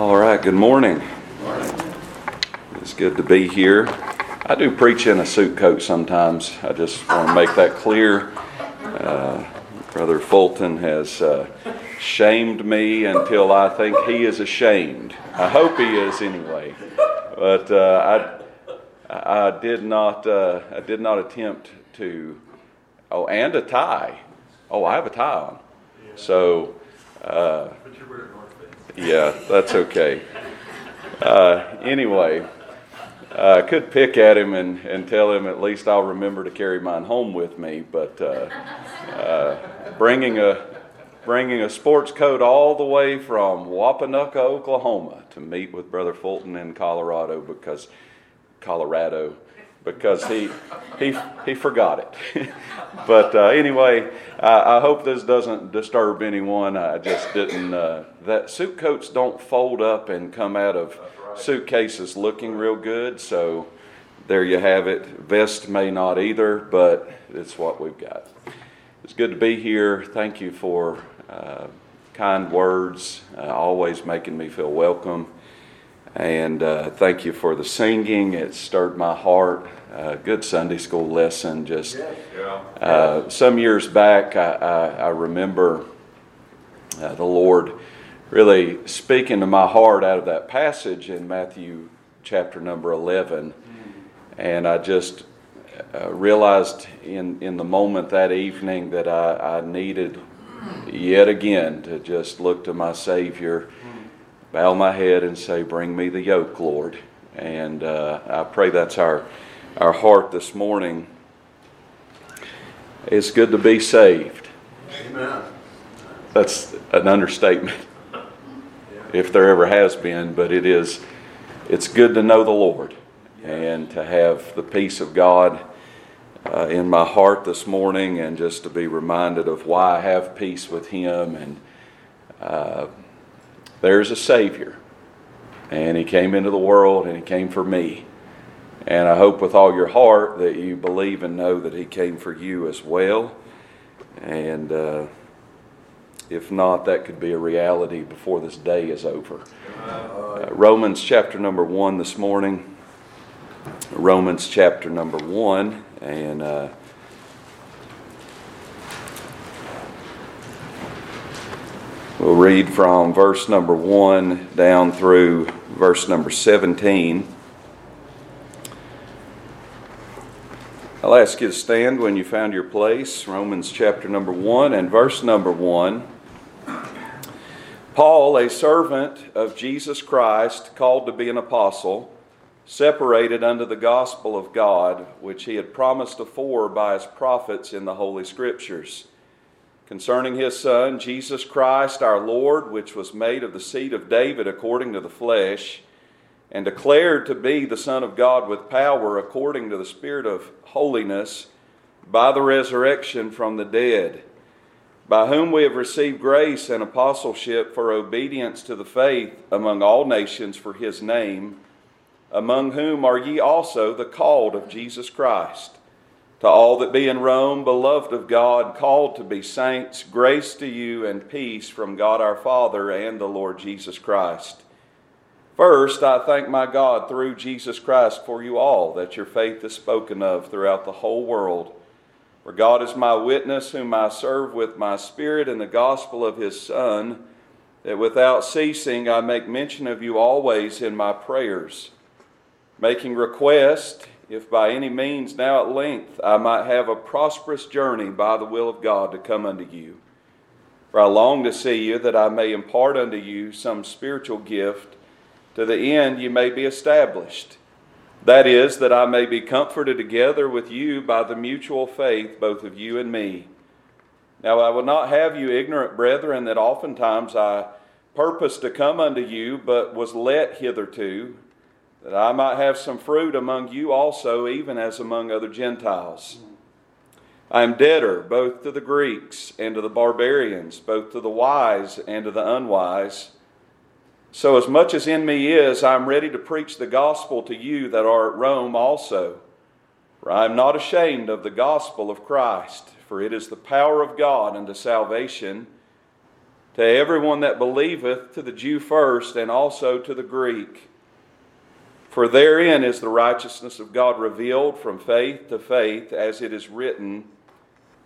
All right, good morning. It's good to be here. I do preach in a suit coat sometimes. I just want to make that clear. Uh, Brother Fulton has uh, shamed me until I think he is ashamed. I hope he is anyway. But uh, I, I did not, uh, I did not attempt to. Oh, and a tie. Oh, I have a tie on. So. Uh, yeah, that's okay. Uh, anyway, uh, I could pick at him and, and tell him at least I'll remember to carry mine home with me, but uh, uh bringing a bringing a sports coat all the way from Wapanucka, Oklahoma, to meet with Brother Fulton in Colorado because Colorado because he he he forgot it. but uh, anyway, I, I, hope this doesn't disturb anyone. I just didn't. Uh, that suit coats don't fold up and come out of suitcases looking real good. So there you have it. Vest may not either, but it's what we've got. It's good to be here. Thank you for uh, kind words, uh, always making me feel welcome. And uh, thank you for the singing. It stirred my heart. Uh, good Sunday school lesson. Just uh, some years back, I, I, I remember uh, the Lord really speaking to my heart out of that passage in Matthew chapter number 11. And I just uh, realized in, in the moment that evening that I, I needed yet again to just look to my Savior bow my head and say, Bring me the yoke, Lord. And uh, I pray that's our, our heart this morning. It's good to be saved. Amen. That's an understatement, if there ever has been, but it is. It's good to know the Lord and to have the peace of God uh, in my heart this morning, and just to be reminded of why I have peace with Him and. Uh, there's a Savior. And He came into the world and He came for me. And I hope with all your heart that you believe and know that He came for you as well. And uh, if not, that could be a reality before this day is over. Uh, Romans chapter number one this morning. Romans chapter number one. And. Uh, We'll read from verse number 1 down through verse number 17. I'll ask you to stand when you found your place. Romans chapter number 1 and verse number 1. Paul, a servant of Jesus Christ, called to be an apostle, separated unto the gospel of God, which he had promised afore by his prophets in the Holy Scriptures concerning his Son, Jesus Christ our Lord, which was made of the seed of David according to the flesh, and declared to be the Son of God with power according to the Spirit of holiness by the resurrection from the dead, by whom we have received grace and apostleship for obedience to the faith among all nations for his name, among whom are ye also the called of Jesus Christ to all that be in Rome, beloved of God, called to be saints, grace to you and peace from God our Father and the Lord Jesus Christ. First, I thank my God through Jesus Christ for you all, that your faith is spoken of throughout the whole world. For God is my witness, whom I serve with my spirit in the gospel of his Son, that without ceasing I make mention of you always in my prayers, making request if by any means now at length I might have a prosperous journey by the will of God to come unto you. For I long to see you, that I may impart unto you some spiritual gift, to the end you may be established. That is, that I may be comforted together with you by the mutual faith, both of you and me. Now I will not have you ignorant, brethren, that oftentimes I purposed to come unto you, but was let hitherto that I might have some fruit among you also, even as among other Gentiles. I am debtor both to the Greeks and to the barbarians, both to the wise and to the unwise. So, as much as in me is, I am ready to preach the gospel to you that are at Rome also. For I am not ashamed of the gospel of Christ, for it is the power of God unto salvation to everyone that believeth, to the Jew first, and also to the Greek. For therein is the righteousness of God revealed from faith to faith, as it is written,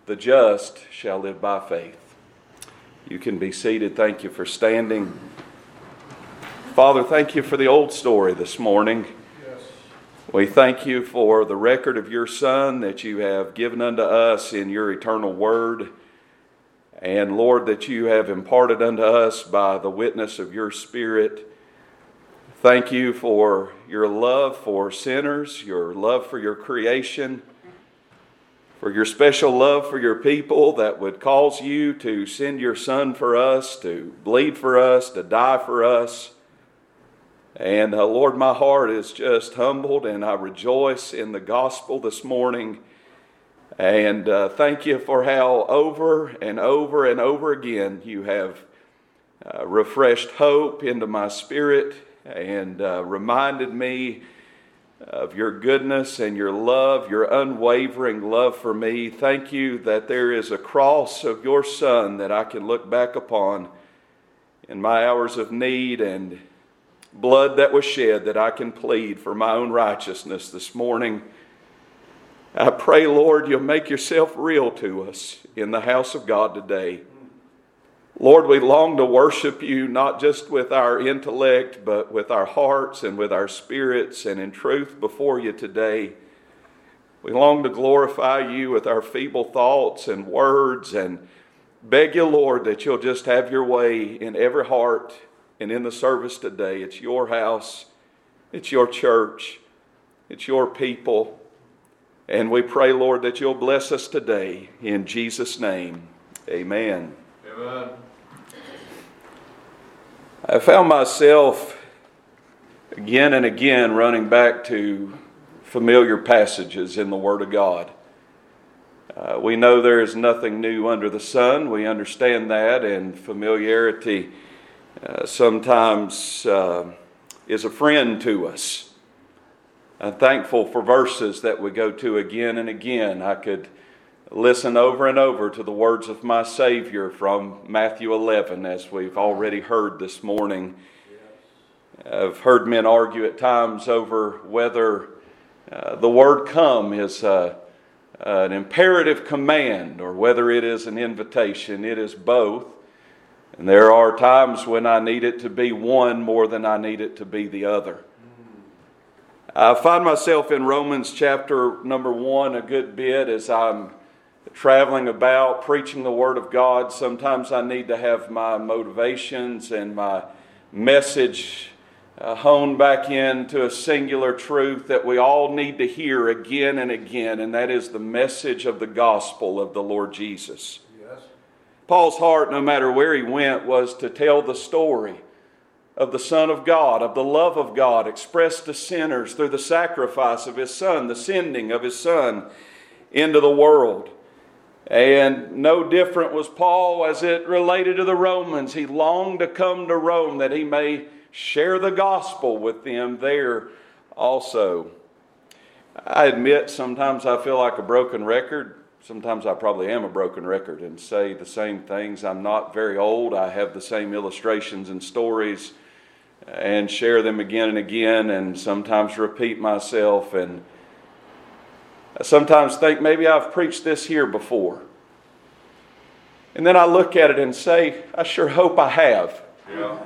The just shall live by faith. You can be seated. Thank you for standing. Father, thank you for the old story this morning. Yes. We thank you for the record of your Son that you have given unto us in your eternal word. And Lord, that you have imparted unto us by the witness of your Spirit. Thank you for your love for sinners, your love for your creation, for your special love for your people that would cause you to send your Son for us, to bleed for us, to die for us. And uh, Lord, my heart is just humbled and I rejoice in the gospel this morning. And uh, thank you for how over and over and over again you have uh, refreshed hope into my spirit and uh, reminded me of your goodness and your love, your unwavering love for me. Thank you that there is a cross of your Son that I can look back upon in my hours of need and blood that was shed that I can plead for my own righteousness this morning. I pray, Lord, you'll make yourself real to us in the house of God today. Lord, we long to worship you not just with our intellect, but with our hearts and with our spirits and in truth before you today. We long to glorify you with our feeble thoughts and words and beg you, Lord, that you'll just have your way in every heart and in the service today. It's your house, it's your church, it's your people. And we pray, Lord, that you'll bless us today. In Jesus' name, amen. Amen. I found myself again and again running back to familiar passages in the Word of God. Uh, we know there is nothing new under the sun. We understand that, and familiarity uh, sometimes uh, is a friend to us. I'm thankful for verses that we go to again and again. I could listen over and over to the words of my Savior from Matthew 11, as we've already heard this morning. I've heard men argue at times over whether uh, the word come is uh, an imperative command or whether it is an invitation. It is both. And there are times when I need it to be one more than I need it to be the other. I find myself in Romans chapter number one a good bit as I'm traveling about preaching the Word of God. Sometimes I need to have my motivations and my message uh, honed back into a singular truth that we all need to hear again and again, and that is the message of the gospel of the Lord Jesus. Yes. Paul's heart, no matter where he went, was to tell the story of the Son of God, of the love of God expressed to sinners through the sacrifice of His Son, the sending of His Son into the world. And no different was Paul as it related to the Romans. He longed to come to Rome that he may share the gospel with them there also. I admit sometimes I feel like a broken record. Sometimes I probably am a broken record and say the same things. I'm not very old. I have the same illustrations and stories and share them again and again, and sometimes repeat myself, and I sometimes think maybe I've preached this here before. And then I look at it and say, I sure hope I have. Yeah.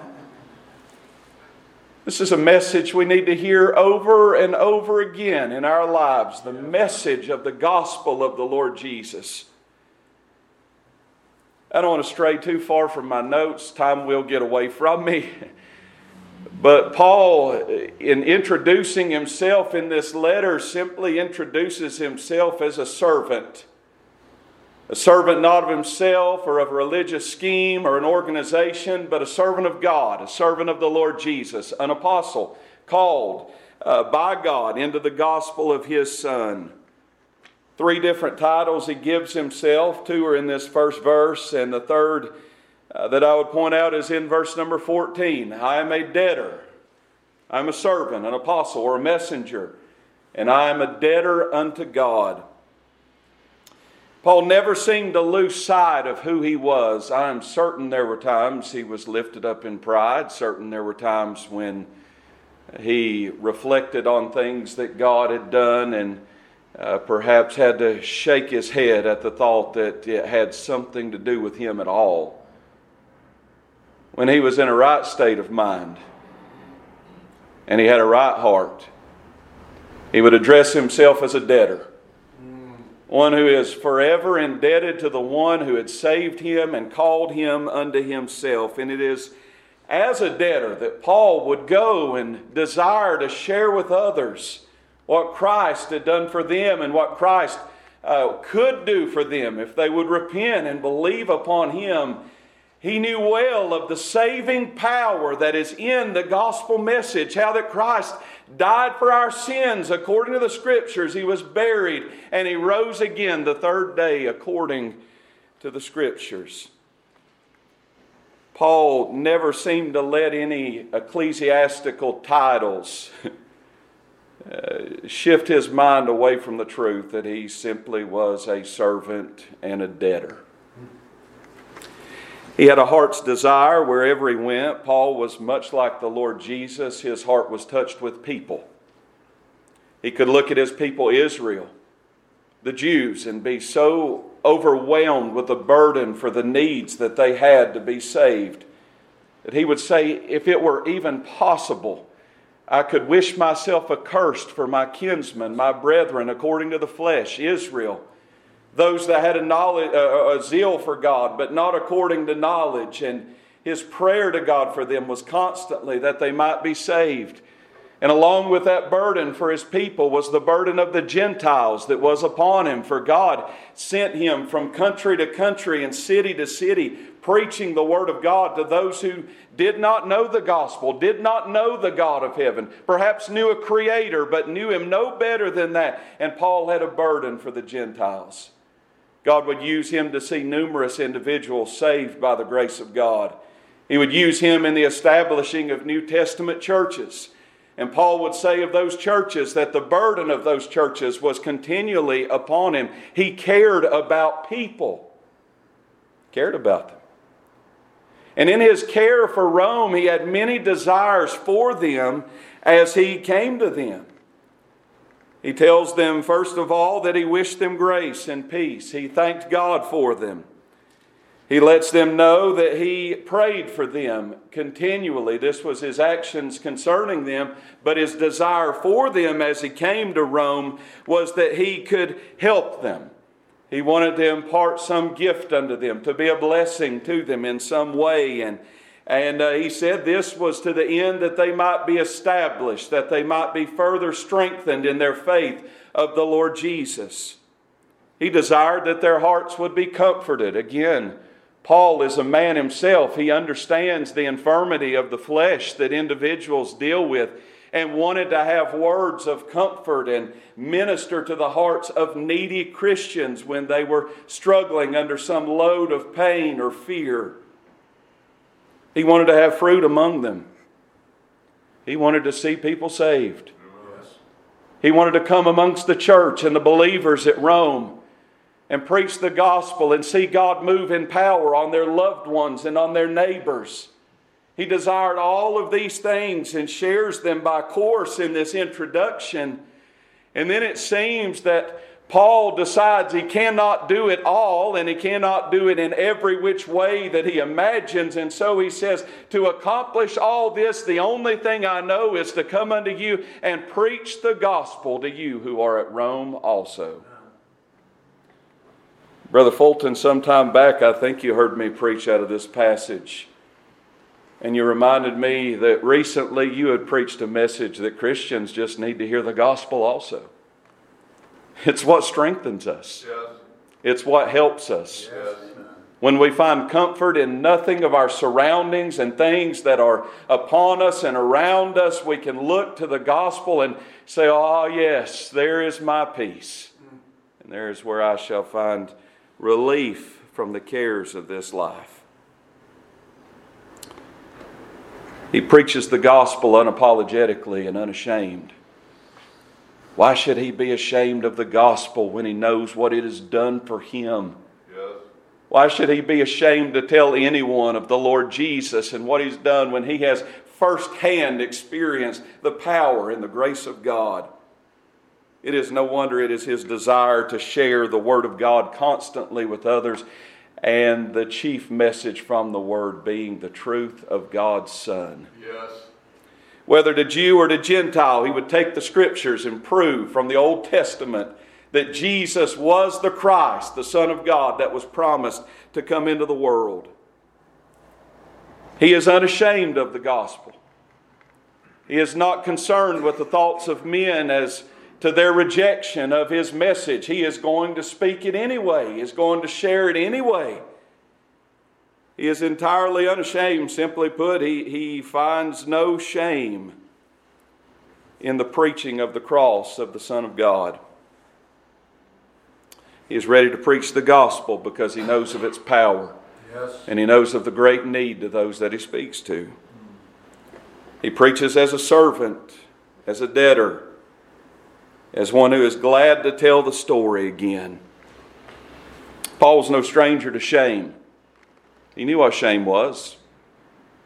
This is a message we need to hear over and over again in our lives the message of the gospel of the Lord Jesus. I don't want to stray too far from my notes. Time will get away from me. But Paul, in introducing himself in this letter, simply introduces himself as a servant. A servant not of himself or of a religious scheme or an organization, but a servant of God, a servant of the Lord Jesus, an apostle called uh, by God into the gospel of his Son. Three different titles he gives himself. Two are in this first verse, and the third uh, that I would point out is in verse number 14. I am a debtor. I'm a servant, an apostle, or a messenger, and I am a debtor unto God. Paul never seemed to lose sight of who he was. I am certain there were times he was lifted up in pride, certain there were times when he reflected on things that God had done and uh, perhaps had to shake his head at the thought that it had something to do with him at all. When he was in a right state of mind and he had a right heart, he would address himself as a debtor one who is forever indebted to the one who had saved him and called him unto himself. And it is as a debtor that Paul would go and desire to share with others what Christ had done for them and what Christ uh, could do for them if they would repent and believe upon him he knew well of the saving power that is in the gospel message, how that Christ died for our sins according to the scriptures. He was buried and he rose again the third day according to the scriptures. Paul never seemed to let any ecclesiastical titles uh, shift his mind away from the truth that he simply was a servant and a debtor. He had a heart's desire wherever he went. Paul was much like the Lord Jesus. His heart was touched with people. He could look at his people, Israel, the Jews, and be so overwhelmed with the burden for the needs that they had to be saved that he would say, if it were even possible, I could wish myself accursed for my kinsmen, my brethren, according to the flesh, Israel those that had a, knowledge, a zeal for God, but not according to knowledge. And his prayer to God for them was constantly that they might be saved. And along with that burden for his people was the burden of the Gentiles that was upon him. For God sent him from country to country and city to city, preaching the word of God to those who did not know the gospel, did not know the God of heaven, perhaps knew a creator, but knew him no better than that. And Paul had a burden for the Gentiles. God would use him to see numerous individuals saved by the grace of God. He would use him in the establishing of New Testament churches. And Paul would say of those churches that the burden of those churches was continually upon him. He cared about people, cared about them. And in his care for Rome, he had many desires for them as he came to them. He tells them, first of all, that he wished them grace and peace. He thanked God for them. He lets them know that he prayed for them continually. This was his actions concerning them, but his desire for them as he came to Rome was that he could help them. He wanted to impart some gift unto them, to be a blessing to them in some way. And and uh, he said this was to the end that they might be established, that they might be further strengthened in their faith of the Lord Jesus. He desired that their hearts would be comforted. Again, Paul is a man himself. He understands the infirmity of the flesh that individuals deal with and wanted to have words of comfort and minister to the hearts of needy Christians when they were struggling under some load of pain or fear. He wanted to have fruit among them. He wanted to see people saved. He wanted to come amongst the church and the believers at Rome and preach the gospel and see God move in power on their loved ones and on their neighbors. He desired all of these things and shares them by course in this introduction. And then it seems that Paul decides he cannot do it all and he cannot do it in every which way that he imagines. And so he says, To accomplish all this, the only thing I know is to come unto you and preach the gospel to you who are at Rome also. Brother Fulton, some time back, I think you heard me preach out of this passage. And you reminded me that recently you had preached a message that Christians just need to hear the gospel also. It's what strengthens us, yes. it's what helps us. Yes. When we find comfort in nothing of our surroundings and things that are upon us and around us, we can look to the gospel and say, Oh, yes, there is my peace. And there is where I shall find relief from the cares of this life. He preaches the gospel unapologetically and unashamed. Why should he be ashamed of the gospel when he knows what it has done for him? Yes. Why should he be ashamed to tell anyone of the Lord Jesus and what he's done when he has firsthand experienced the power and the grace of God? It is no wonder it is his desire to share the Word of God constantly with others, and the chief message from the Word being the truth of God's Son. Yes. Whether to Jew or to Gentile, he would take the Scriptures and prove from the Old Testament that Jesus was the Christ, the Son of God that was promised to come into the world. He is unashamed of the gospel. He is not concerned with the thoughts of men as to their rejection of his message. He is going to speak it anyway, he is going to share it anyway. He is entirely unashamed. Simply put, he, he finds no shame in the preaching of the cross of the Son of God. He is ready to preach the gospel because he knows of its power Yes. and he knows of the great need to those that he speaks to. He preaches as a servant, as a debtor, as one who is glad to tell the story again. Paul's no stranger to shame. He knew what shame was.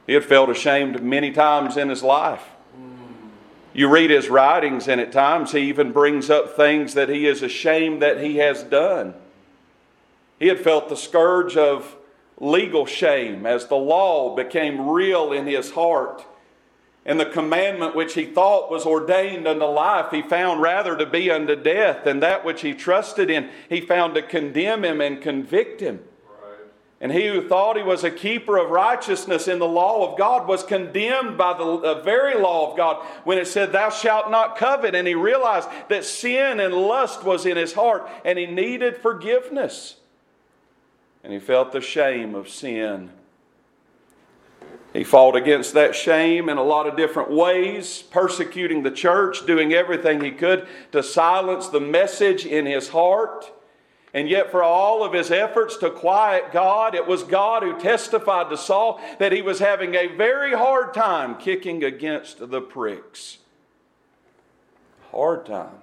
He had felt ashamed many times in his life. You read his writings, and at times he even brings up things that he is ashamed that he has done. He had felt the scourge of legal shame as the law became real in his heart. And the commandment which he thought was ordained unto life, he found rather to be unto death. And that which he trusted in, he found to condemn him and convict him. And he who thought he was a keeper of righteousness in the law of God was condemned by the very law of God when it said, Thou shalt not covet. And he realized that sin and lust was in his heart and he needed forgiveness. And he felt the shame of sin. He fought against that shame in a lot of different ways, persecuting the church, doing everything he could to silence the message in his heart. And yet, for all of his efforts to quiet God, it was God who testified to Saul that he was having a very hard time kicking against the pricks. Hard time.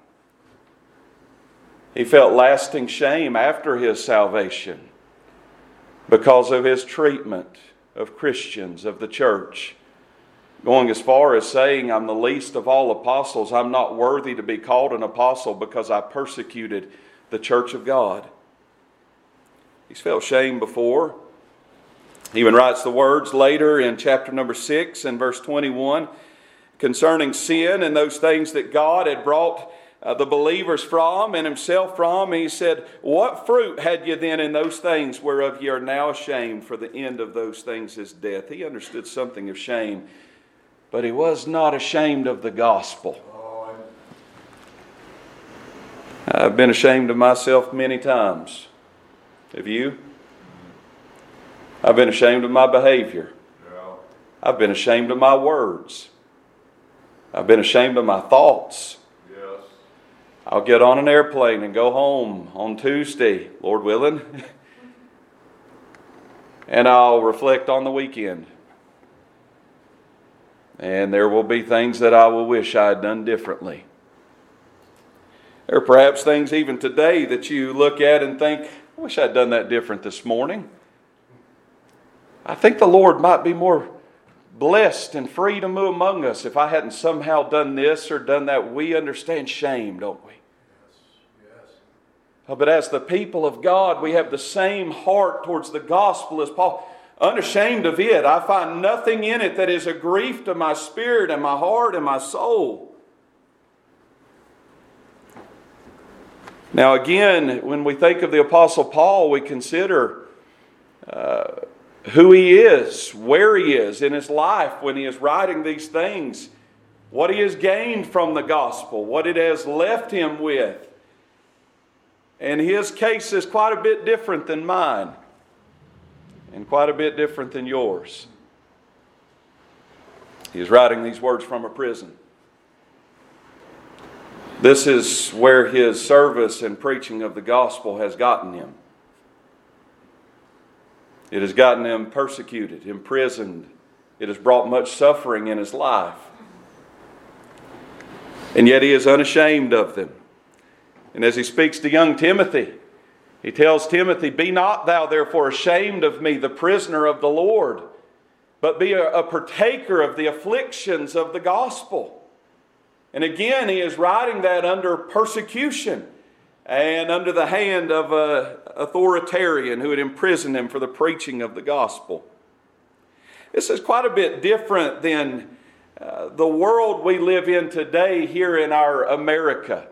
He felt lasting shame after his salvation because of his treatment of Christians, of the church. Going as far as saying, I'm the least of all apostles. I'm not worthy to be called an apostle because I persecuted the church of God. He's felt shame before. He even writes the words later in chapter number 6 and verse 21 concerning sin and those things that God had brought uh, the believers from and himself from. He said, What fruit had you then in those things whereof ye are now ashamed? For the end of those things is death. He understood something of shame, but he was not ashamed of the gospel. I've been ashamed of myself many times. Have you? I've been ashamed of my behavior. I've been ashamed of my words. I've been ashamed of my thoughts. Yes. I'll get on an airplane and go home on Tuesday, Lord willing. and I'll reflect on the weekend. And there will be things that I will wish I had done differently. There are perhaps things even today that you look at and think, I wish I'd done that different this morning. I think the Lord might be more blessed and free to move among us if I hadn't somehow done this or done that. We understand shame, don't we? Yes. Uh, But as the people of God, we have the same heart towards the gospel as Paul. Unashamed of it, I find nothing in it that is a grief to my spirit and my heart and my soul. Now, again, when we think of the Apostle Paul, we consider uh, who he is, where he is in his life when he is writing these things, what he has gained from the gospel, what it has left him with. And his case is quite a bit different than mine, and quite a bit different than yours. He is writing these words from a prison. This is where his service and preaching of the gospel has gotten him. It has gotten him persecuted, imprisoned. It has brought much suffering in his life. And yet he is unashamed of them. And as he speaks to young Timothy, he tells Timothy, Be not thou therefore ashamed of me, the prisoner of the Lord, but be a, partaker of the afflictions of the gospel. And again, he is writing that under persecution and under the hand of an authoritarian who had imprisoned him for the preaching of the gospel. This is quite a bit different than uh, the world we live in today here in our America.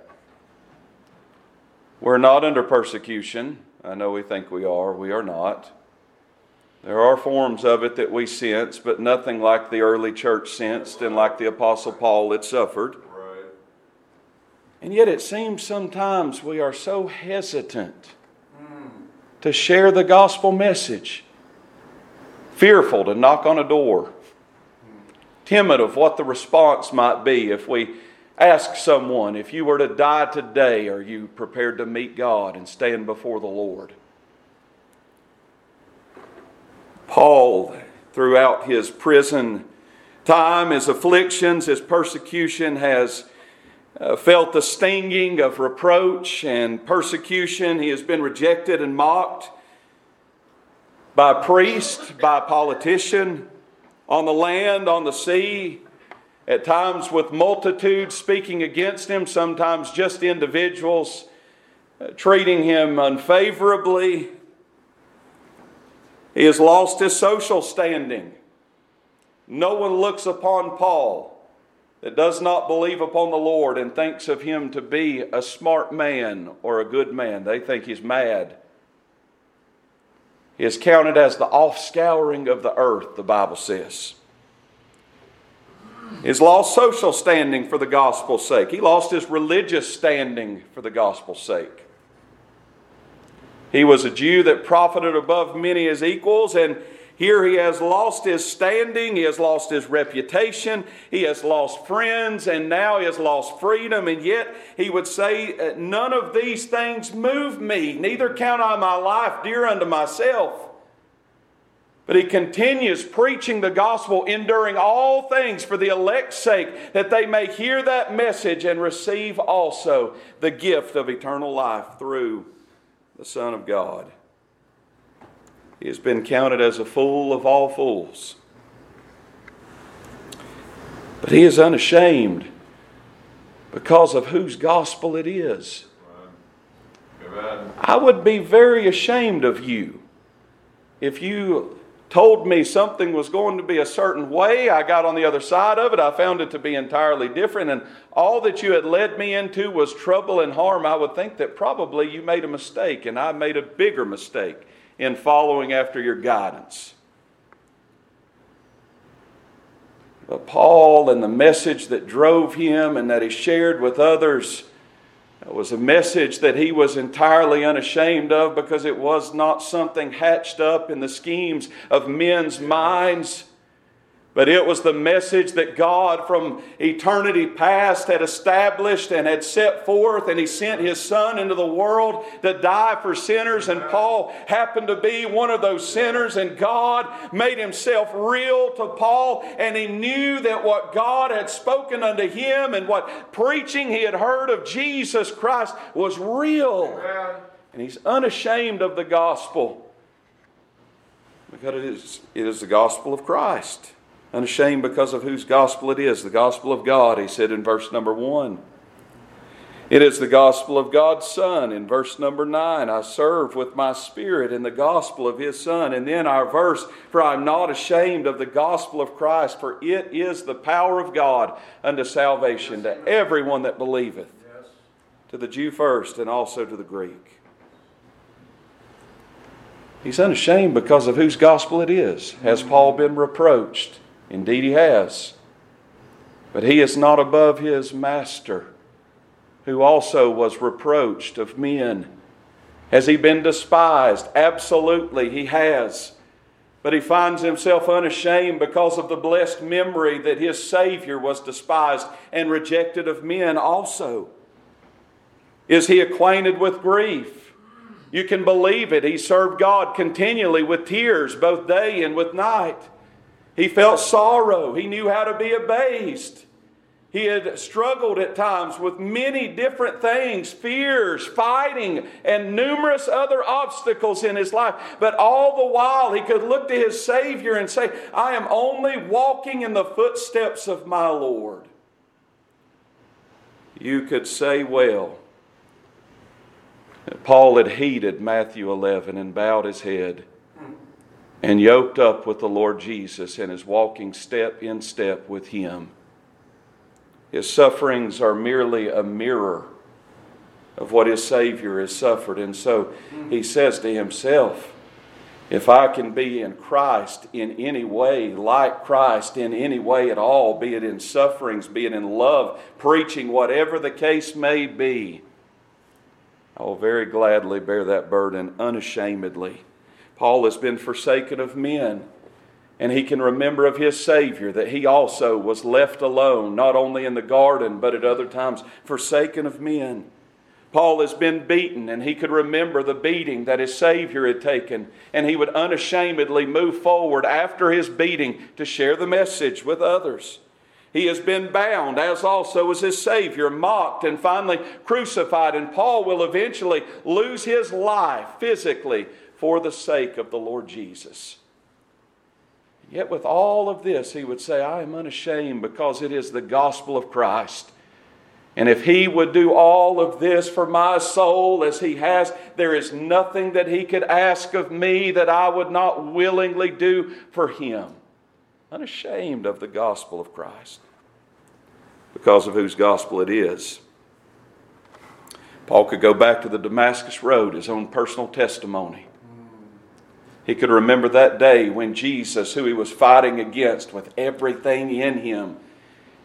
We're not under persecution. I know we think we are. We are not. There are forms of it that we sense, but nothing like the early church sensed and like the Apostle Paul had suffered. And yet it seems sometimes we are so hesitant to share the gospel message, fearful to knock on a door, timid of what the response might be if we Ask someone if you were to die today, are you prepared to meet God and stand before the Lord? Paul, throughout his prison time, his afflictions, his persecution, has uh, felt the stinging of reproach and persecution. He has been rejected and mocked by priest, by politician, on the land, on the sea, at times with multitudes speaking against him, sometimes just individuals uh, treating him unfavorably. He has lost his social standing. No one looks upon Paul that does not believe upon the Lord and thinks of him to be a smart man or a good man. They think he's mad. He is counted as the offscouring of the earth, the Bible says. He's lost social standing for the gospel's sake. He lost his religious standing for the gospel's sake. He was a Jew that profited above many as equals, and here he has lost his standing, he has lost his reputation, he has lost friends, and now he has lost freedom. And yet he would say, uh, None of these things move me, neither count I my life dear unto myself but he continues preaching the gospel, enduring all things for the elect's sake, that they may hear that message and receive also the gift of eternal life through the Son of God. He has been counted as a fool of all fools. But he is unashamed because of whose gospel it is. I would be very ashamed of you if you told me something was going to be a certain way. I got on the other side of it. I found it to be entirely different. And all that you had led me into was trouble and harm. I would think that probably you made a mistake, and I made a bigger mistake in following after your guidance. But Paul and the message that drove him and that he shared with others was a message that he was entirely unashamed of because it was not something hatched up in the schemes of men's minds. But it was the message that God from eternity past had established and had set forth, and He sent His Son into the world to die for sinners. And Paul happened to be one of those sinners, and God made Himself real to Paul, and he knew that what God had spoken unto him and what preaching he had heard of Jesus Christ was real. And he's unashamed of the gospel because it is, it is the gospel of Christ unashamed because of whose gospel it is the gospel of God, he said in verse number one. It is the gospel of God's Son. In verse number 9, I serve with my spirit in the gospel of His Son. And then our verse, For I am not ashamed of the gospel of Christ, for it is the power of God unto salvation to everyone that believeth, to the Jew first and also to the Greek. He's unashamed because of whose gospel it is. Has Paul been reproached? Indeed, he has. But he is not above his master, who also was reproached of men. Has he been despised? Absolutely, he has. But he finds himself unashamed because of the blessed memory that his Savior was despised and rejected of men also. Is he acquainted with grief? You can believe it. He served God continually with tears, both day and with night. He felt sorrow. He knew how to be abased. He had struggled at times with many different things fears, fighting, and numerous other obstacles in his life. But all the while, he could look to his Savior and say, I am only walking in the footsteps of my Lord. You could say well Paul had heeded Matthew 11 and bowed his head and yoked up with the Lord Jesus and is walking step in step with him. His sufferings are merely a mirror of what his Savior has suffered. And so he says to himself, if I can be in Christ in any way, like Christ in any way at all, be it in sufferings, be it in love, preaching, whatever the case may be, I will very gladly bear that burden unashamedly. Paul has been forsaken of men and he can remember of his Savior that he also was left alone, not only in the garden, but at other times forsaken of men. Paul has been beaten, and he could remember the beating that his Savior had taken, and he would unashamedly move forward after his beating to share the message with others. He has been bound, as also was his Savior, mocked, and finally crucified, and Paul will eventually lose his life physically for the sake of the Lord Jesus. Yet, with all of this, he would say, I am unashamed because it is the gospel of Christ. And if he would do all of this for my soul as he has, there is nothing that he could ask of me that I would not willingly do for him. Unashamed of the gospel of Christ because of whose gospel it is. Paul could go back to the Damascus Road, his own personal testimony. He could remember that day when Jesus, who he was fighting against with everything in him,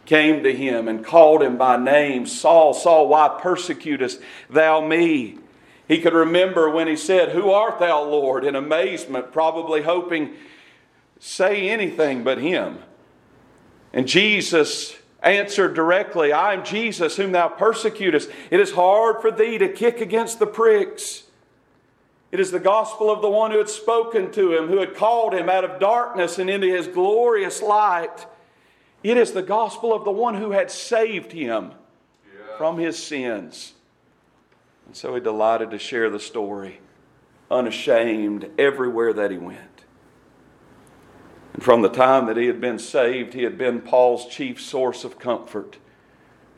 came to him and called him by name Saul, Saul, why persecutest thou me? He could remember when he said, Who art thou, Lord? in amazement, probably hoping, say anything but him. And Jesus answered directly, I am Jesus whom thou persecutest. It is hard for thee to kick against the pricks. It is the gospel of the one who had spoken to him, who had called him out of darkness and into his glorious light. It is the gospel of the one who had saved him yeah. from his sins. And so he delighted to share the story, unashamed, everywhere that he went. And from the time that he had been saved, he had been Paul's chief source of comfort.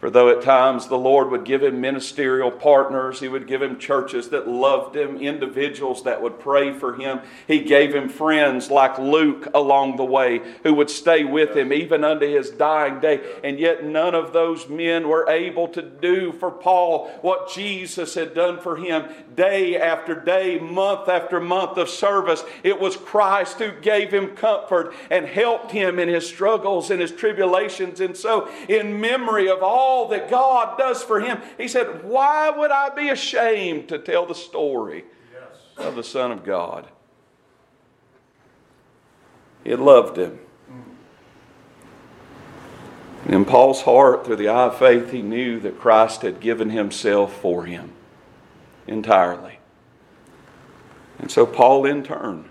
For though at times the Lord would give him ministerial partners, He would give him churches that loved him, individuals that would pray for him, He gave him friends like Luke along the way who would stay with him even unto his dying day. And yet none of those men were able to do for Paul what Jesus had done for him day after day, month after month of service. It was Christ who gave him comfort and helped him in his struggles and his tribulations. And so, in memory of all all that God does for him. He said, Why would I be ashamed to tell the story yes. of the Son of God? He had loved him. And in Paul's heart, through the eye of faith, he knew that Christ had given himself for him entirely. And so Paul, in turn,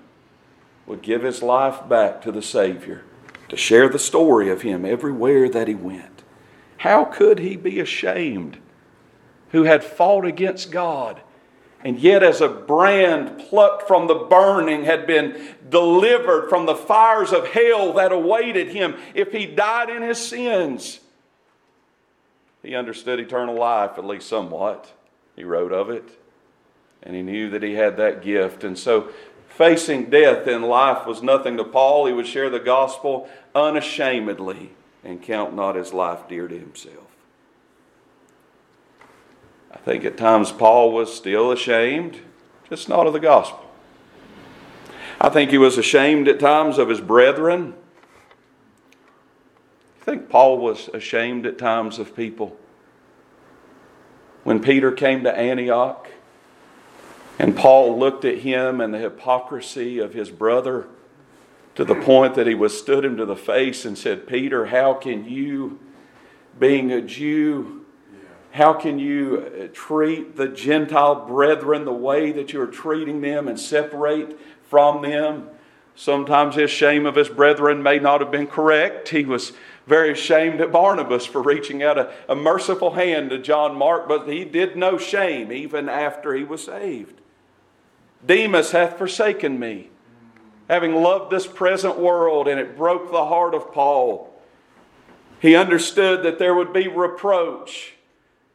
would give his life back to the Savior to share the story of him everywhere that he went. How could he be ashamed who had fought against God? And yet, as a brand plucked from the burning, had been delivered from the fires of hell that awaited him if he died in his sins. He understood eternal life, at least somewhat. He wrote of it. And he knew that he had that gift. And so, facing death in life was nothing to Paul. He would share the gospel unashamedly and count not his life dear to himself. I think at times Paul was still ashamed, just not of the gospel. I think he was ashamed at times of his brethren. I think Paul was ashamed at times of people. When Peter came to Antioch and Paul looked at him and the hypocrisy of his brother, to the point that he withstood him to the face and said, Peter, how can you, being a Jew, how can you uh, treat the Gentile brethren the way that you are treating them and separate from them? Sometimes his shame of his brethren may not have been correct. He was very ashamed at Barnabas for reaching out a, a merciful hand to John Mark, but he did no shame even after he was saved. Demas hath forsaken me, having loved this present world, and it broke the heart of Paul. He understood that there would be reproach,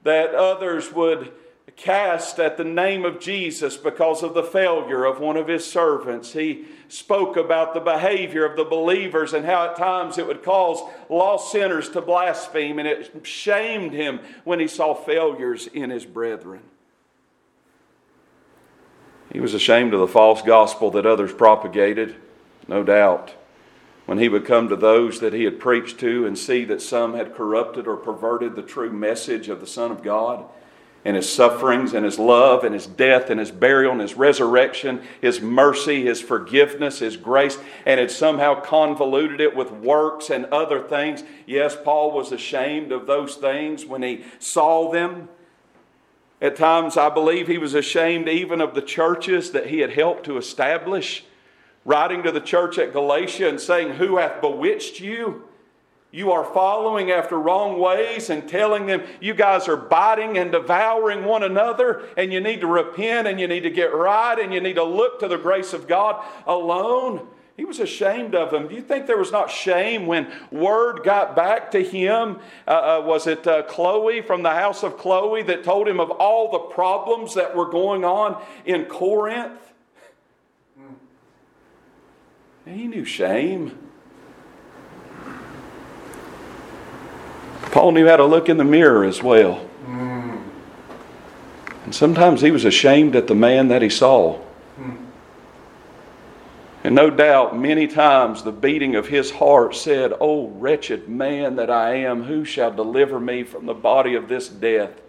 that others would cast at the name of Jesus because of the failure of one of his servants. He spoke about the behavior of the believers and how at times it would cause lost sinners to blaspheme, and it shamed him when he saw failures in his brethren. He was ashamed of the false gospel that others propagated, no doubt. When he would come to those that he had preached to and see that some had corrupted or perverted the true message of the Son of God, and his sufferings and his love and his death and his burial and his resurrection, his mercy, his forgiveness, his grace, and had somehow convoluted it with works and other things. Yes, Paul was ashamed of those things when he saw them. At times, I believe he was ashamed even of the churches that he had helped to establish, writing to the church at Galatia and saying, Who hath bewitched you? You are following after wrong ways and telling them you guys are biting and devouring one another, and you need to repent and you need to get right and you need to look to the grace of God alone. He was ashamed of them. Do you think there was not shame when word got back to him? Uh, uh, was it uh, Chloe from the house of Chloe that told him of all the problems that were going on in Corinth? He knew shame. Paul knew how to look in the mirror as well. And sometimes he was ashamed at the man that he saw. And no doubt, many times the beating of his heart said, Oh, wretched man that I am, who shall deliver me from the body of this death?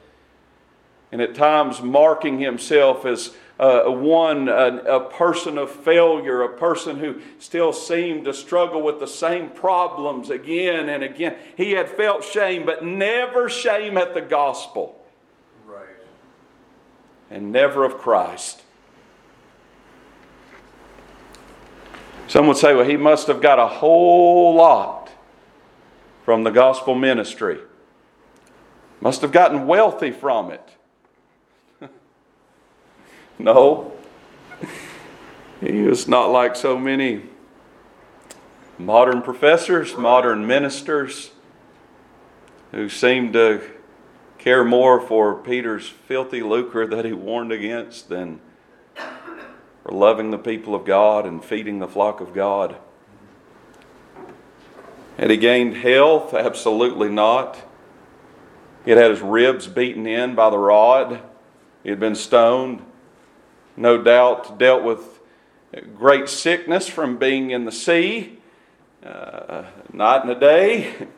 And at times, marking himself as uh, one, a, a person of failure, a person who still seemed to struggle with the same problems again and again. He had felt shame, but never shame at the gospel. Right. And never of Christ. Some would say, well, he must have got a whole lot from the gospel ministry. Must have gotten wealthy from it. No. He was not like so many modern professors, modern ministers who seem to care more for Peter's filthy lucre that he warned against than for loving the people of God and feeding the flock of God. Had he gained health? Absolutely not. He had had his ribs beaten in by the rod. He had been stoned no doubt dealt with great sickness from being in the sea, uh, night and a day.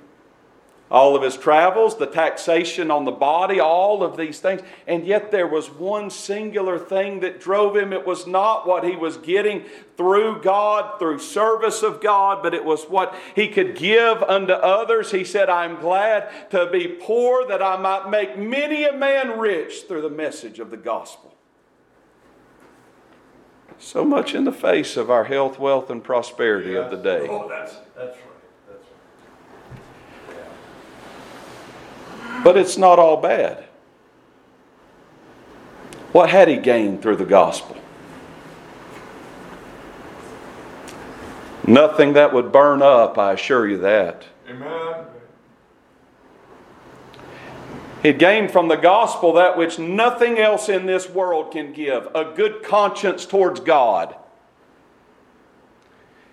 All of his travels, the taxation on the body, all of these things. And yet there was one singular thing that drove him. It was not what he was getting through God, through service of God, but it was what he could give unto others. He said, I'm glad to be poor that I might make many a man rich through the message of the gospel. So much in the face of our health, wealth, and prosperity yeah. of the day. Oh, that's, that's right. That's right. Yeah. But it's not all bad. What had he gained through the gospel? Nothing that would burn up, I assure you that. Amen. He gained from the gospel that which nothing else in this world can give a good conscience towards God.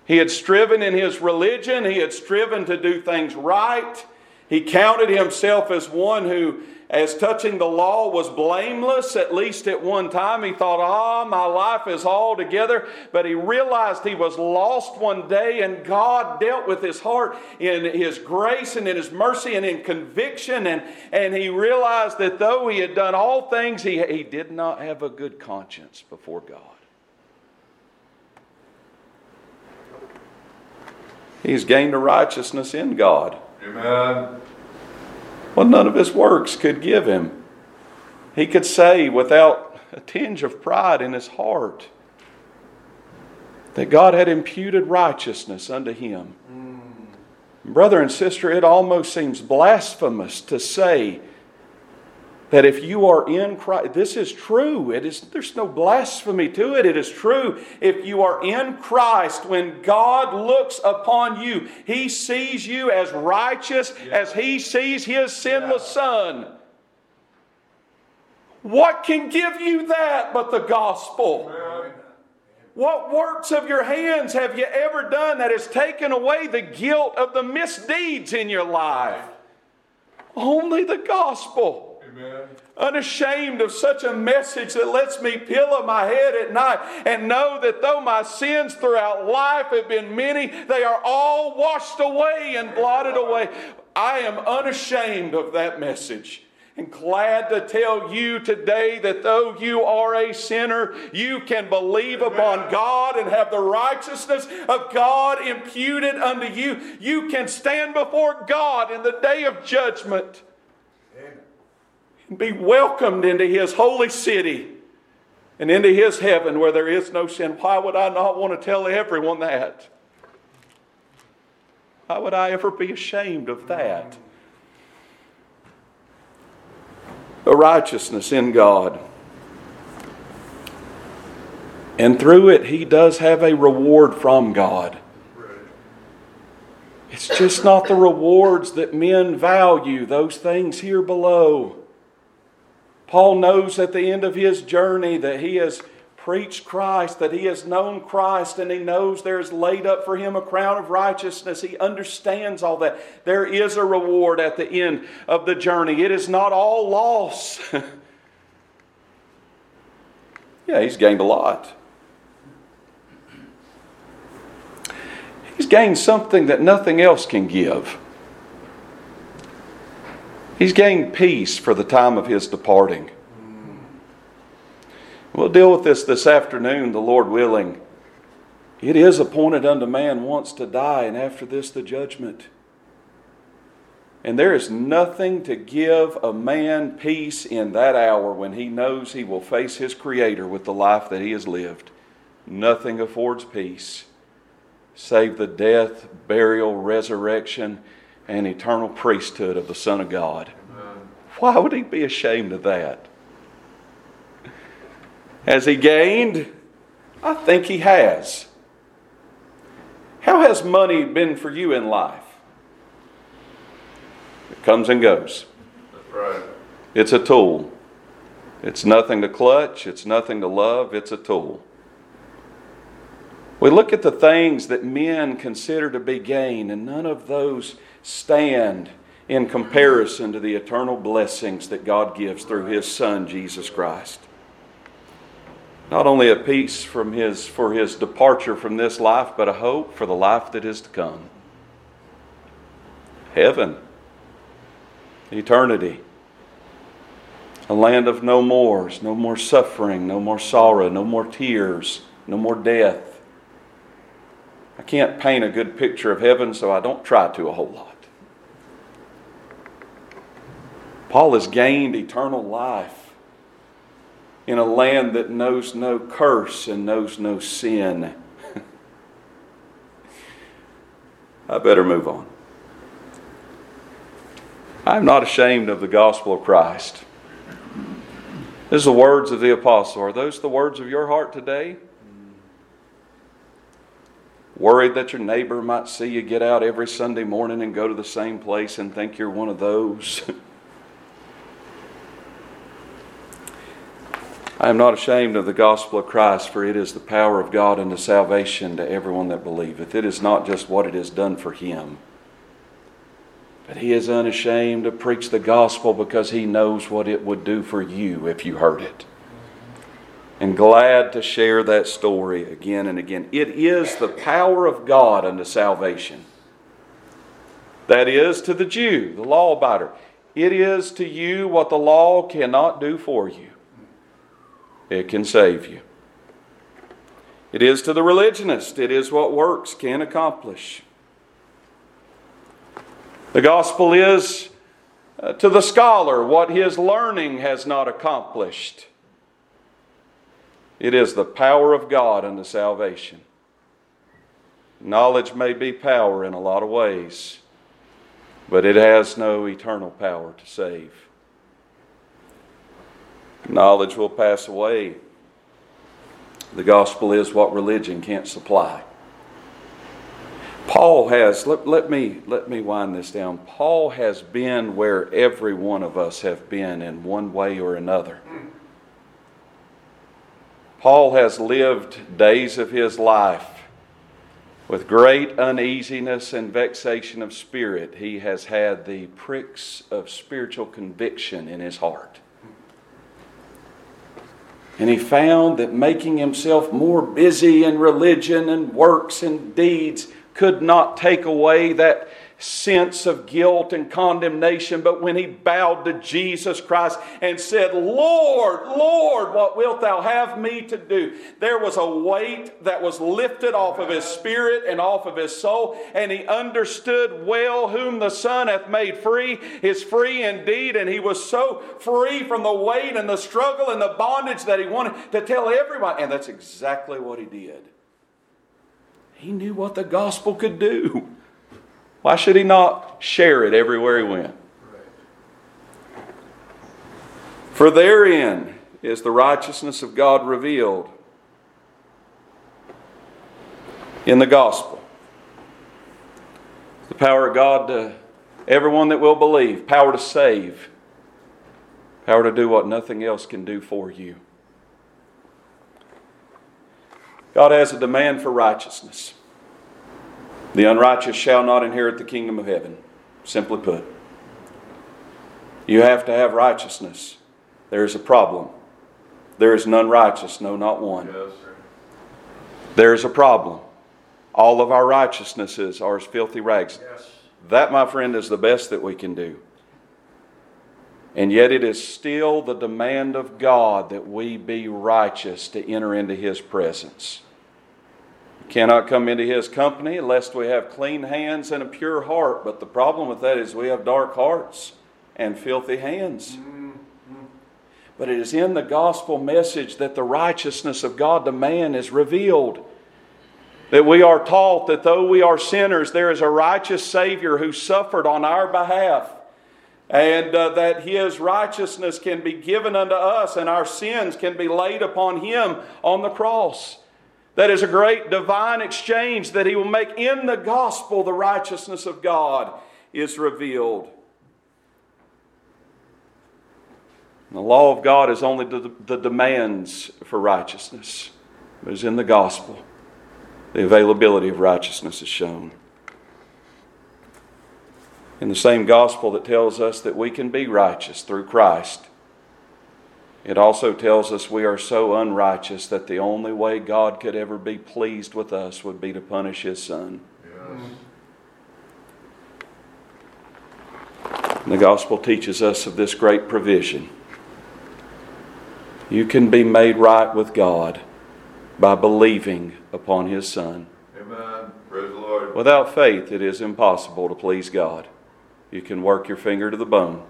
He had striven in his religion, he had striven to do things right. He counted himself as one who as touching the law was blameless, at least at one time. He thought, ah, my life is all together. But he realized he was lost one day, and God dealt with his heart in his grace and in his mercy and in conviction. And, and he realized that though he had done all things, he, he did not have a good conscience before God. He's gained a righteousness in God. Amen Well, none of his works could give him. He could say without a tinge of pride in his heart that God had imputed righteousness unto him. Mm. Brother and sister, it almost seems blasphemous to say that if you are in Christ, this is true. It is, there's no blasphemy to it. It is true. If you are in Christ, when God looks upon you, He sees you as righteous yeah. as He sees His sinless yeah. Son. What can give you that but the gospel? Amen. What works of your hands have you ever done that has taken away the guilt of the misdeeds in your life? Only the gospel. Amen. Unashamed of such a message that lets me pillow my head at night and know that though my sins throughout life have been many, they are all washed away and blotted away. I am unashamed of that message. And glad to tell you today that though you are a sinner, you can believe upon God and have the righteousness of God imputed unto you. You can stand before God in the day of judgment be welcomed into his holy city and into his heaven where there is no sin. Why would I not want to tell everyone that? Why would I ever be ashamed of that? A righteousness in God. And through it, he does have a reward from God. It's just not the rewards that men value, those things here below. Paul knows at the end of his journey that he has preached Christ, that he has known Christ, and he knows there's laid up for him a crown of righteousness. He understands all that. There is a reward at the end of the journey. It is not all loss. yeah, he's gained a lot. He's gained something that nothing else can give. He's gained peace for the time of his departing. We'll deal with this this afternoon, the Lord willing. It is appointed unto man once to die, and after this, the judgment. And there is nothing to give a man peace in that hour when he knows he will face his Creator with the life that he has lived. Nothing affords peace save the death, burial, resurrection, and eternal priesthood of the Son of God. Why would he be ashamed of that? Has he gained? I think he has. How has money been for you in life? It comes and goes. Right. It's a tool. It's nothing to clutch, it's nothing to love, it's a tool. We look at the things that men consider to be gain, and none of those stand in comparison to the eternal blessings that God gives through His Son, Jesus Christ. Not only a peace from his, for His departure from this life, but a hope for the life that is to come. Heaven, eternity, a land of no mores, no more suffering, no more sorrow, no more tears, no more death. I can't paint a good picture of heaven, so I don't try to a whole lot. Paul has gained eternal life in a land that knows no curse and knows no sin. I better move on. I'm not ashamed of the gospel of Christ. This is the words of the apostle. Are those the words of your heart today? Worried that your neighbor might see you get out every Sunday morning and go to the same place and think you're one of those? I am not ashamed of the gospel of Christ, for it is the power of God unto salvation to everyone that believeth. It is not just what it has done for him, but he is unashamed to preach the gospel because he knows what it would do for you if you heard it. And glad to share that story again and again. It is the power of God unto salvation. That is to the Jew, the law abider. It is to you what the law cannot do for you it can save you. It is to the religionist, it is what works can accomplish. The gospel is uh, to the scholar what his learning has not accomplished. It is the power of God unto salvation. Knowledge may be power in a lot of ways, but it has no eternal power to save. Knowledge will pass away. The gospel is what religion can't supply. Paul has, let, let, me, let me wind this down. Paul has been where every one of us have been in one way or another. Paul has lived days of his life with great uneasiness and vexation of spirit. He has had the pricks of spiritual conviction in his heart. And he found that making himself more busy in religion and works and deeds could not take away that sense of guilt and condemnation, but when he bowed to Jesus Christ and said, Lord, Lord, what wilt thou have me to do? There was a weight that was lifted off of his spirit and off of his soul, and he understood well whom the Son hath made free is free indeed, and he was so free from the weight and the struggle and the bondage that he wanted to tell everybody, and that's exactly what he did. He knew what the gospel could do. Why should he not share it everywhere he went? For therein is the righteousness of God revealed in the gospel. The power of God to everyone that will believe, power to save, power to do what nothing else can do for you. God has a demand for righteousness. The unrighteous shall not inherit the kingdom of heaven, simply put. You have to have righteousness. There is a problem. There is none righteous, no, not one. Yes, There is a problem. All of our righteousnesses are as filthy rags. Yes. That, my friend, is the best that we can do. And yet, it is still the demand of God that we be righteous to enter into His presence. Cannot come into His company lest we have clean hands and a pure heart. But the problem with that is we have dark hearts and filthy hands. But it is in the gospel message that the righteousness of God to man is revealed. That we are taught that though we are sinners, there is a righteous Savior who suffered on our behalf and uh, that his righteousness can be given unto us and our sins can be laid upon him on the cross. That is a great divine exchange that he will make in the gospel the righteousness of God is revealed. The law of God is only the, the demands for righteousness, but is in the gospel. The availability of righteousness is shown in the same gospel that tells us that we can be righteous through Christ, it also tells us we are so unrighteous that the only way God could ever be pleased with us would be to punish His Son. Yes. The gospel teaches us of this great provision. You can be made right with God by believing upon His Son. Amen. Praise the Lord. Without faith, it is impossible to please God. You can work your finger to the bone.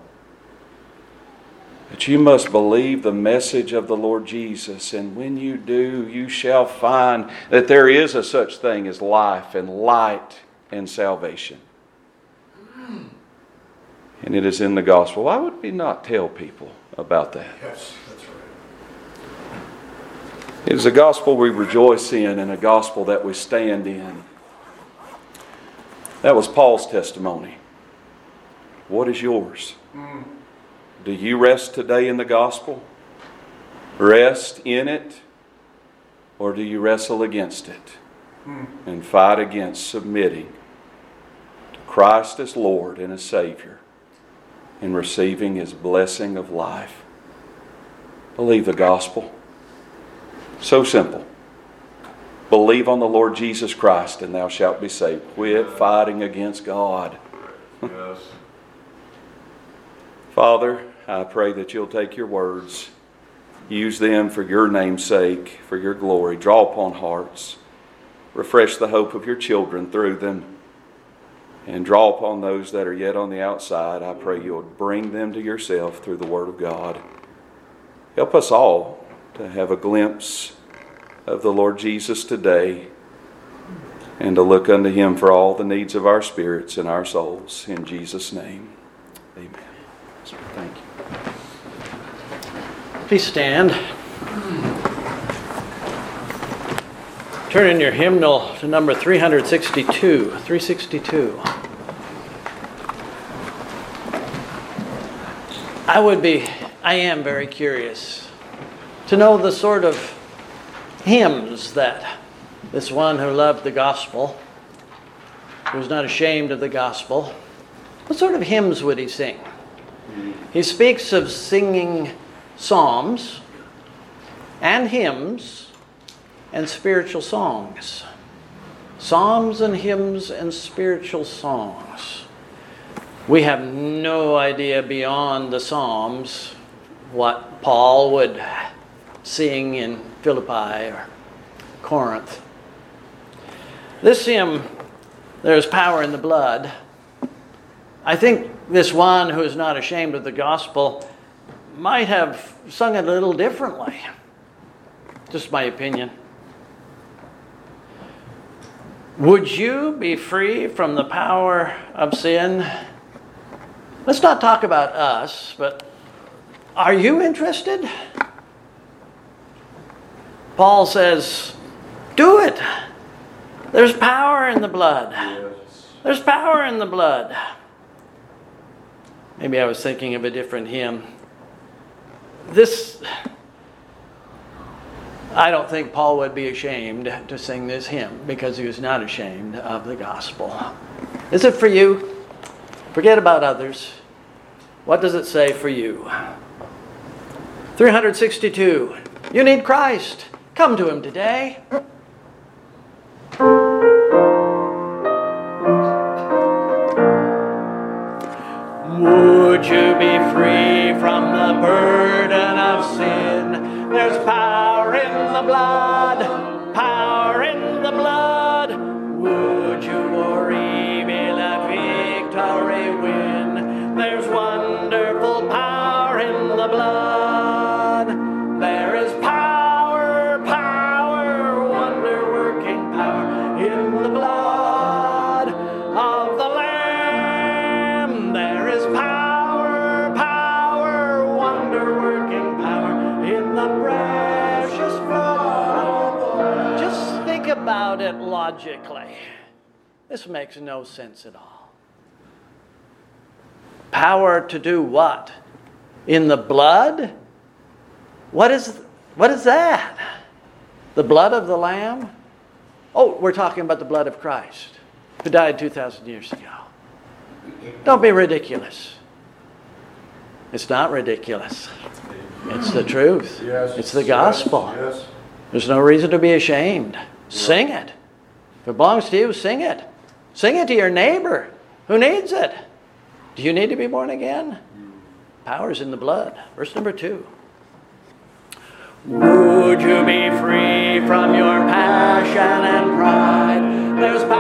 But you must believe the message of the Lord Jesus, and when you do, you shall find that there is a such thing as life and light and salvation. And it is in the gospel. Why would we not tell people about that? Yes, that's right. It is a gospel we rejoice in and a gospel that we stand in. That was Paul's testimony. What is yours? Hmm. Do you rest today in the gospel? Rest in it? Or do you wrestle against it hmm. and fight against submitting to Christ as Lord and as Savior and receiving His blessing of life? Believe the gospel. So simple. Believe on the Lord Jesus Christ and thou shalt be saved. Quit fighting against God. Yes. Father, I pray that you'll take your words, use them for your name's sake, for your glory. Draw upon hearts, refresh the hope of your children through them, and draw upon those that are yet on the outside. I pray you'll bring them to yourself through the Word of God. Help us all to have a glimpse of the Lord Jesus today. and to look unto Him for all the needs of our spirits and our souls. In Jesus' name, amen. Thank you. Please stand. Turn in your hymnal to number 362. 362. I would be, I am very curious to know the sort of hymns that this one who loved the gospel, who was not ashamed of the gospel, what sort of hymns would he sing? He speaks of singing psalms and hymns and spiritual songs. Psalms and hymns and spiritual songs. We have no idea beyond the Psalms what Paul would sing in Philippi or Corinth. This hymn, There's Power in the Blood, I think this one who is not ashamed of the gospel might have sung it a little differently. Just my opinion. Would you be free from the power of sin? Let's not talk about us, but are you interested? Paul says, Do it. There's power in the blood. There's power in the blood. Maybe I was thinking of a different hymn. This, I don't think Paul would be ashamed to sing this hymn because he was not ashamed of the gospel. Is it for you? Forget about others. What does it say for you? 362. You need Christ. Come to him today. Would you be free from the burden of sin? There's power in the blood, logically. This makes no sense at all. Power to do what? In the blood? What is, what is that? The blood of the Lamb? Oh, we're talking about the blood of Christ, who died 2,000 years ago. Don't be ridiculous. It's not ridiculous. It's the truth. Yes. It's the gospel. Yes. There's no reason to be ashamed. Sing it. It belongs to you, sing it. Sing it to your neighbor who needs it. Do you need to be born again? Power's in the blood. Verse number two. Would you be free from your passion and pride? There's power